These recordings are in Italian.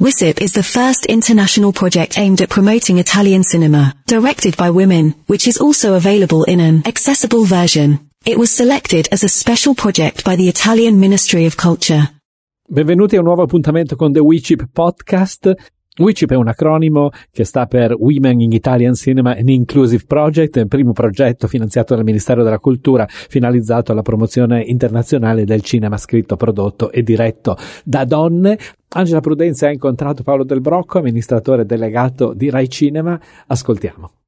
WISIP is the first international project aimed at promoting Italian cinema, directed by women, which is also available in an accessible version. It was selected as a special project by the Italian Ministry of Culture. Benvenuti a un nuovo appuntamento con The WICIP Podcast. WICIP è un acronimo che sta per Women in Italian Cinema and Inclusive Project, il primo progetto finanziato dal Ministero della Cultura finalizzato alla promozione internazionale del cinema scritto, prodotto e diretto da donne. Angela Prudenza ha incontrato Paolo Del Brocco, amministratore delegato di Rai Cinema. Ascoltiamo.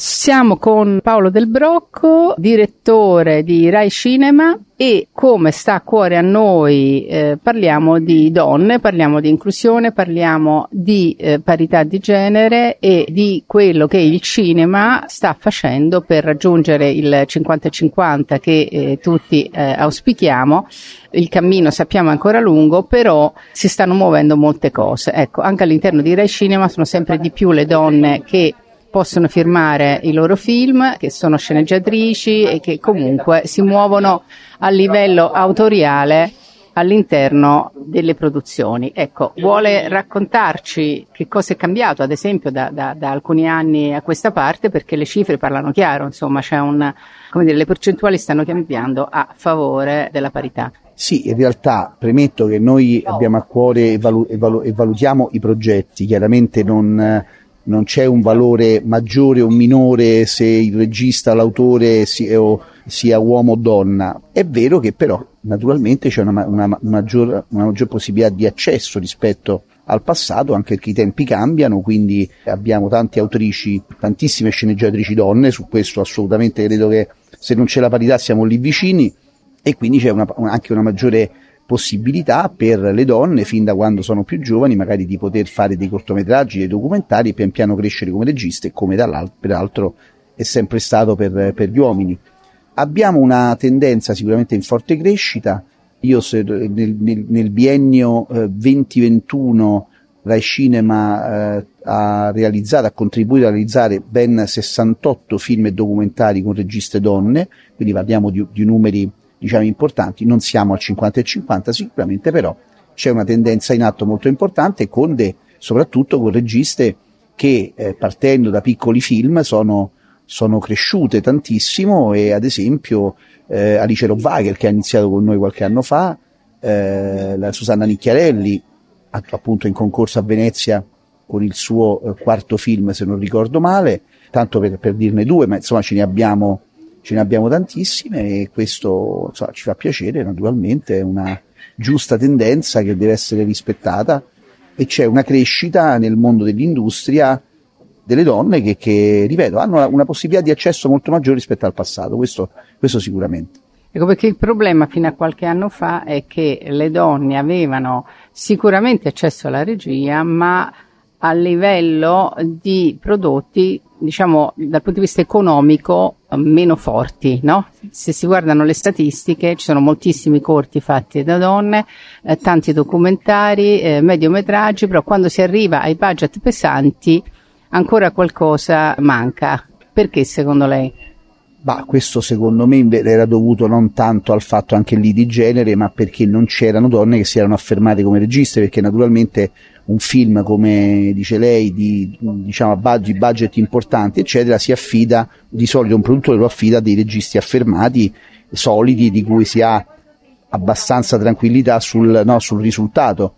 Siamo con Paolo Del Brocco, direttore di Rai Cinema e come sta a cuore a noi eh, parliamo di donne, parliamo di inclusione, parliamo di eh, parità di genere e di quello che il cinema sta facendo per raggiungere il 50-50 che eh, tutti eh, auspichiamo. Il cammino sappiamo è ancora lungo, però si stanno muovendo molte cose. Ecco, anche all'interno di Rai Cinema sono sempre di più le donne che possono firmare i loro film, che sono sceneggiatrici e che comunque si muovono a livello autoriale all'interno delle produzioni. Ecco, vuole raccontarci che cosa è cambiato, ad esempio, da, da, da, alcuni anni a questa parte, perché le cifre parlano chiaro, insomma, c'è un, come dire, le percentuali stanno cambiando a favore della parità. Sì, in realtà premetto che noi abbiamo a cuore e, valu- e, valu- e valutiamo i progetti, chiaramente non non c'è un valore maggiore o minore se il regista, l'autore sia, o, sia uomo o donna. È vero che però naturalmente c'è una, una, maggior, una maggior possibilità di accesso rispetto al passato, anche perché i tempi cambiano, quindi abbiamo tante autrici, tantissime sceneggiatrici donne, su questo assolutamente credo che se non c'è la parità siamo lì vicini e quindi c'è una, anche una maggiore possibilità per le donne fin da quando sono più giovani magari di poter fare dei cortometraggi, dei documentari e pian piano crescere come registe come peraltro è sempre stato per, per, gli uomini. Abbiamo una tendenza sicuramente in forte crescita, io se, nel, nel, nel, biennio eh, 2021 Rai Cinema eh, ha realizzato, ha contribuito a realizzare ben 68 film e documentari con registe donne, quindi parliamo di, di numeri diciamo importanti, non siamo al 50 e 50 sicuramente, però c'è una tendenza in atto molto importante con de, soprattutto con registe che eh, partendo da piccoli film sono, sono cresciute tantissimo e ad esempio eh, Alice Rovager che ha iniziato con noi qualche anno fa, eh, la Susanna Nicchiarelli appunto in concorso a Venezia con il suo eh, quarto film se non ricordo male, tanto per, per dirne due, ma insomma ce ne abbiamo ce ne abbiamo tantissime e questo insomma, ci fa piacere, naturalmente è una giusta tendenza che deve essere rispettata e c'è una crescita nel mondo dell'industria delle donne che, che ripeto, hanno una possibilità di accesso molto maggiore rispetto al passato, questo, questo sicuramente. Ecco perché il problema fino a qualche anno fa è che le donne avevano sicuramente accesso alla regia, ma a livello di prodotti, diciamo, dal punto di vista economico meno forti, no? Se si guardano le statistiche, ci sono moltissimi corti fatti da donne, eh, tanti documentari, eh, mediometraggi, però quando si arriva ai budget pesanti ancora qualcosa manca. Perché secondo lei? Bah, questo secondo me era dovuto non tanto al fatto anche lì di genere, ma perché non c'erano donne che si erano affermate come registe, perché naturalmente un film, come dice lei, di diciamo, budget, budget importanti, eccetera, si affida, di solito un produttore lo affida a dei registi affermati, solidi, di cui si ha abbastanza tranquillità sul, no, sul risultato.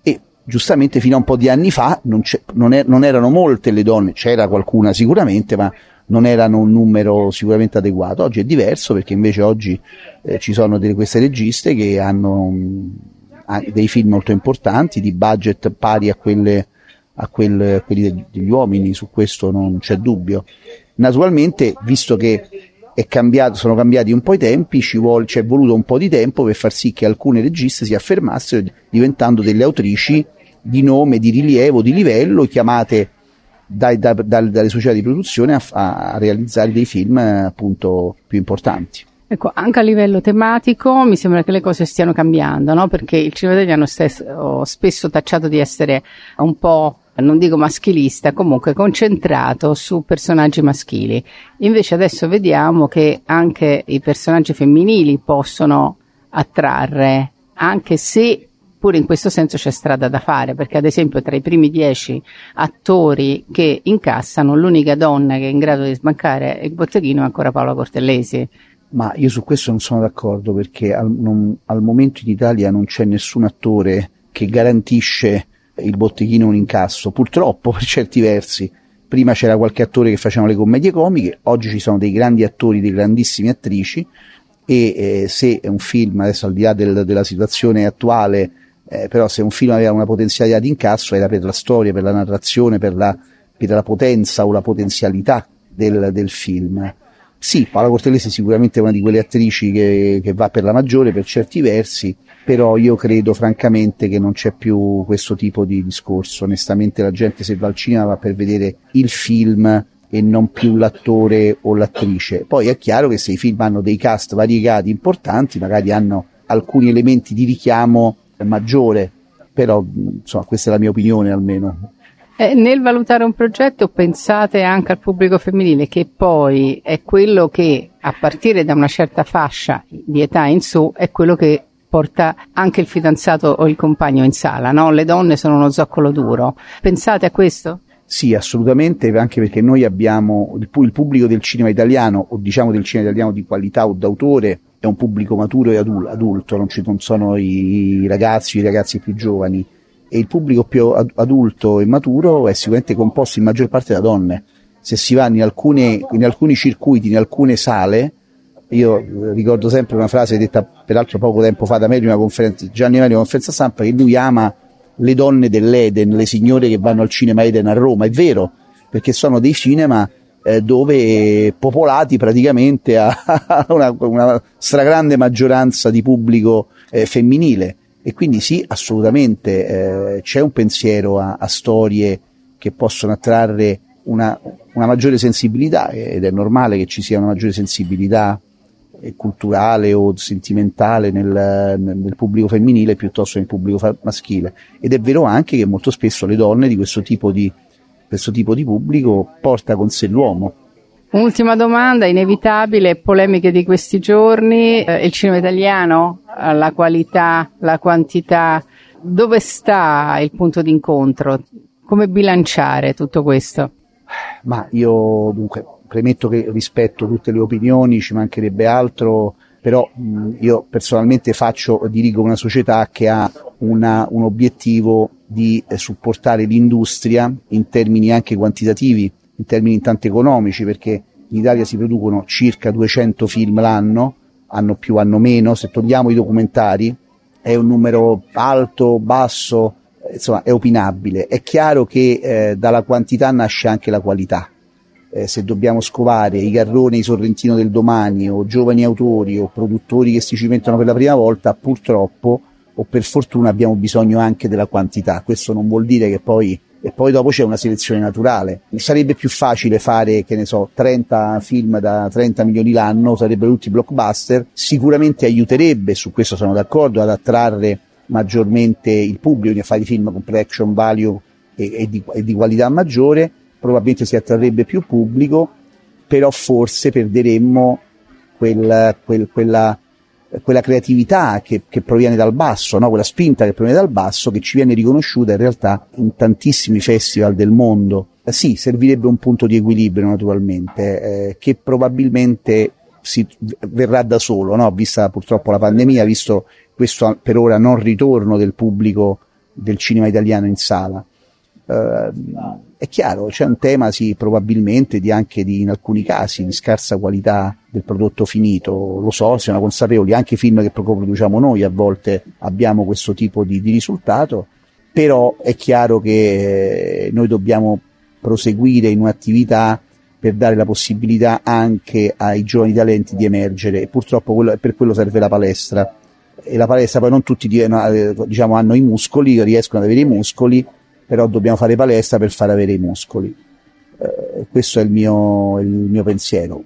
E giustamente fino a un po' di anni fa non, non, è, non erano molte le donne, c'era qualcuna sicuramente, ma non erano un numero sicuramente adeguato. Oggi è diverso perché invece oggi eh, ci sono delle, queste registe che hanno dei film molto importanti, di budget pari a, quelle, a, quel, quelli degli uomini, su questo non c'è dubbio. Naturalmente, visto che cambiato, sono cambiati un po' i tempi, ci, vuole, ci è voluto un po' di tempo per far sì che alcune registe si affermassero diventando delle autrici di nome, di rilievo, di livello, chiamate dai, da, da, dalle società di produzione a, a realizzare dei film appunto più importanti. Ecco, anche a livello tematico mi sembra che le cose stiano cambiando, no? Perché il cinema italiano stesso, spesso tacciato di essere un po', non dico maschilista, comunque concentrato su personaggi maschili. Invece adesso vediamo che anche i personaggi femminili possono attrarre, anche se pure in questo senso c'è strada da fare, perché ad esempio tra i primi dieci attori che incassano, l'unica donna che è in grado di sbancare il botteghino è ancora Paola Cortellesi. Ma io su questo non sono d'accordo perché al, non, al momento in Italia non c'è nessun attore che garantisce il botteghino un incasso, purtroppo per certi versi. Prima c'era qualche attore che faceva le commedie comiche, oggi ci sono dei grandi attori, dei grandissime attrici e eh, se un film, adesso al di là del, della situazione attuale, eh, però se un film aveva una potenzialità di incasso era per la storia, per la narrazione, per la, per la potenza o la potenzialità del, del film. Sì, Paola Cortellesi è sicuramente una di quelle attrici che, che va per la maggiore per certi versi, però io credo francamente che non c'è più questo tipo di discorso. Onestamente la gente se va al cinema va per vedere il film e non più l'attore o l'attrice. Poi è chiaro che se i film hanno dei cast variegati importanti, magari hanno alcuni elementi di richiamo maggiore, però insomma questa è la mia opinione almeno. Eh, nel valutare un progetto pensate anche al pubblico femminile che poi è quello che a partire da una certa fascia di età in su è quello che porta anche il fidanzato o il compagno in sala, no? Le donne sono uno zoccolo duro. Pensate a questo? Sì, assolutamente, anche perché noi abbiamo il, il, pubblico del cinema italiano, o diciamo del cinema italiano di qualità o d'autore, è un pubblico maturo e adulto, non, ci, sono i ragazzi, i ragazzi più giovani. E il pubblico più adulto e maturo è sicuramente composto in maggior parte da donne. Se si va in, alcune, in alcuni circuiti, in alcune sale, io ricordo sempre una frase detta peraltro poco tempo fa da me in una conferenza, Gianni Mario, conferenza stampa, che lui ama le donne dell'Eden, le signore che vanno al cinema Eden a Roma, è vero, perché sono dei cinema eh, dove popolati praticamente a una, una, stragrande maggioranza di pubblico eh, femminile e quindi sì, assolutamente eh, c'è un pensiero a, a, storie che possono attrarre una, una maggiore sensibilità ed è normale che ci sia una maggiore sensibilità culturale o sentimentale nel, nel, pubblico femminile piuttosto che nel pubblico maschile. Ed è vero anche che molto spesso le donne di questo tipo di, questo tipo di pubblico porta con sé l'uomo. Ultima domanda, inevitabile, polemiche di questi giorni, eh, il cinema italiano, la qualità, la quantità, dove sta il punto d'incontro? Come bilanciare tutto questo? Ma io dunque premetto che rispetto tutte le opinioni, ci mancherebbe altro, però mh, io personalmente faccio, dirigo una società che ha una, un obiettivo di eh, supportare l'industria in termini anche quantitativi, in termini intanto economici, perché in Italia si producono circa 200 film l'anno, hanno più, hanno meno, se togliamo i documentari è un numero alto, basso, insomma è opinabile. È chiaro che eh, dalla quantità nasce anche la qualità eh, se dobbiamo scovare i Garrone, i Sorrentino del domani o giovani autori o produttori che si cimentano per la prima volta, purtroppo o per fortuna abbiamo bisogno anche della quantità. Questo non vuol dire che poi e poi dopo c'è una selezione naturale. Sarebbe più facile fare, che ne so, 30 film da 30 milioni l'anno, sarebbero tutti blockbuster, sicuramente aiuterebbe, su questo sono d'accordo, ad attrarre maggiormente il pubblico, a fare film con production value e, e, di, e di qualità maggiore, probabilmente si attrarrebbe più pubblico, però forse perderemmo quel, quel, quella, quella, creatività che, che, proviene dal basso, no? quella spinta che proviene dal basso, che ci viene riconosciuta in realtà in tantissimi festival del mondo. Eh, sì, servirebbe un punto di equilibrio naturalmente, eh, che probabilmente si verrà da solo, no? vista purtroppo la pandemia, visto questo per ora non ritorno del pubblico del cinema italiano in sala. Uh, è chiaro, c'è un tema sì, probabilmente di anche di, in alcuni casi di scarsa qualità del prodotto finito, lo so, siamo consapevoli, anche i film che produciamo noi a volte abbiamo questo tipo di, di risultato, però è chiaro che eh, noi dobbiamo proseguire in un'attività per dare la possibilità anche ai giovani talenti di emergere. E purtroppo quello, per quello serve la palestra. E la palestra poi non tutti eh, diciamo, hanno i muscoli, riescono ad avere i muscoli però dobbiamo fare palestra per far avere i muscoli. Eh, questo è il mio, il mio, pensiero.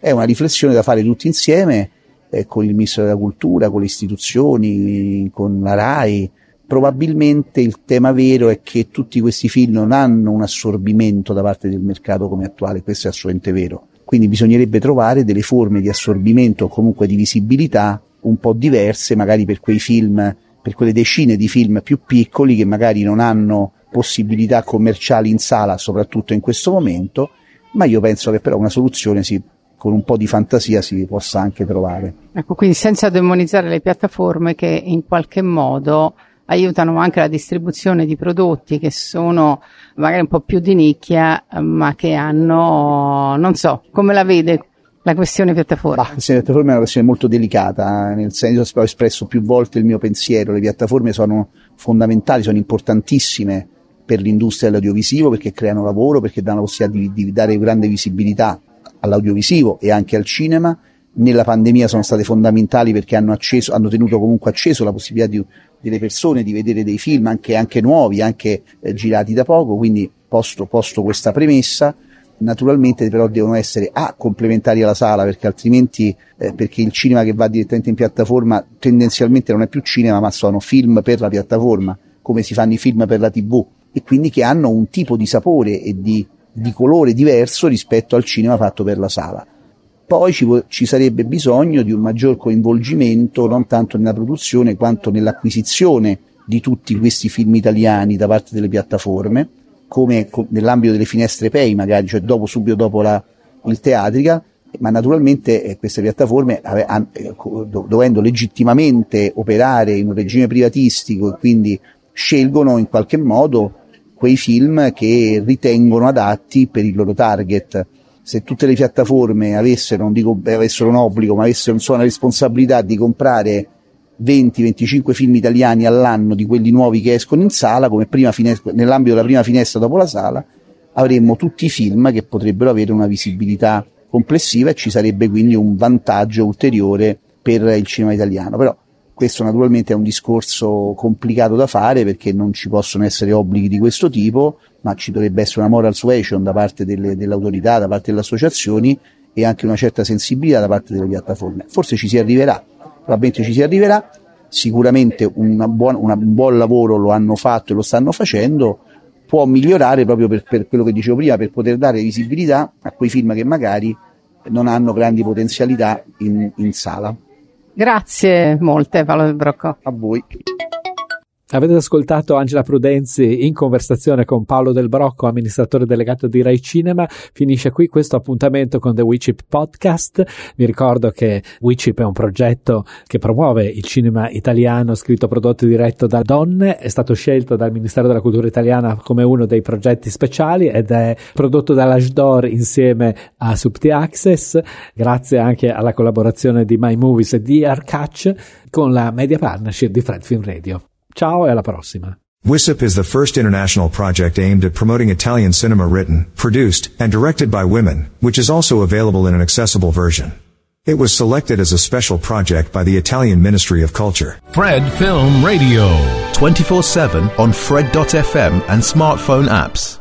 È una riflessione da fare tutti insieme eh, con il Ministro della Cultura, con le istituzioni, con la RAI. Probabilmente il tema vero è che tutti questi film non hanno un assorbimento da parte del mercato come attuale, questo è assolutamente vero. Quindi bisognerebbe trovare delle forme di assorbimento o comunque di visibilità un po' diverse, magari per quei film per quelle decine di film più piccoli che magari non hanno possibilità commerciali in sala, soprattutto in questo momento, ma io penso che però una soluzione si, con un po' di fantasia si possa anche trovare. Ecco, quindi senza demonizzare le piattaforme che in qualche modo aiutano anche la distribuzione di prodotti che sono magari un po' più di nicchia, ma che hanno, non so, come la vede la questione piattaforma? La questione piattaforma è una questione molto delicata, nel senso ho espresso più volte il mio pensiero, le piattaforme sono fondamentali, sono importantissime per l'industria dell'audiovisivo perché creano lavoro, perché danno la possibilità di, di dare grande visibilità all'audiovisivo e anche al cinema. Nella pandemia sono state fondamentali perché hanno, acceso, hanno tenuto comunque acceso la possibilità di, delle persone di vedere dei film anche, anche nuovi, anche eh, girati da poco, quindi posto, posto questa premessa, naturalmente però devono essere A complementari alla sala perché altrimenti eh, perché il cinema che va direttamente in piattaforma tendenzialmente non è più cinema ma sono film per la piattaforma come si fanno i film per la tv e quindi che hanno un tipo di sapore e di, di colore diverso rispetto al cinema fatto per la sala. Poi ci, ci, sarebbe bisogno di un maggior coinvolgimento non tanto nella produzione quanto nell'acquisizione di tutti questi film italiani da parte delle piattaforme, come nell'ambito delle finestre pay magari, cioè dopo, subito dopo la, il teatrica, ma naturalmente eh, queste piattaforme eh, dovendo legittimamente operare in un regime privatistico e quindi scelgono in qualche modo quei film che ritengono adatti per il loro target. Se tutte le piattaforme avessero, non dico avessero un obbligo, ma avessero una responsabilità di comprare 20-25 film italiani all'anno di quelli nuovi che escono in sala, come prima finestra, nell'ambito della prima finestra dopo la sala, avremmo tutti i film che potrebbero avere una visibilità complessiva e ci sarebbe quindi un vantaggio ulteriore per il cinema italiano. Però questo naturalmente è un discorso complicato da fare perché non ci possono essere obblighi di questo tipo, ma ci dovrebbe essere una moral suasion da parte delle, dell'autorità, da parte delle associazioni e anche una certa sensibilità da parte delle piattaforme. Forse ci si arriverà, probabilmente ci si arriverà, sicuramente buon, un buon lavoro lo hanno fatto e lo stanno facendo, può migliorare proprio per, per quello che dicevo prima, per poter dare visibilità a quei film che magari non hanno grandi potenzialità in, in sala. Grazie molte Paolo Del Brocco. A voi. Avete ascoltato Angela Prudenzi in conversazione con Paolo Del Brocco, amministratore delegato di Rai Cinema. Finisce qui questo appuntamento con The WeChip Podcast. Vi ricordo che WeChip è un progetto che promuove il cinema italiano scritto, prodotto e diretto da donne. È stato scelto dal Ministero della Cultura Italiana come uno dei progetti speciali ed è prodotto dall'Ashdor insieme a Subti Access, grazie anche alla collaborazione di My Movies e di Arcatch con la media partnership di Fred Film Radio. Ciao e alla prossima. WISIP is the first international project aimed at promoting Italian cinema written, produced, and directed by women, which is also available in an accessible version. It was selected as a special project by the Italian Ministry of Culture. Fred Film Radio. 24-7 on Fred.fm and smartphone apps.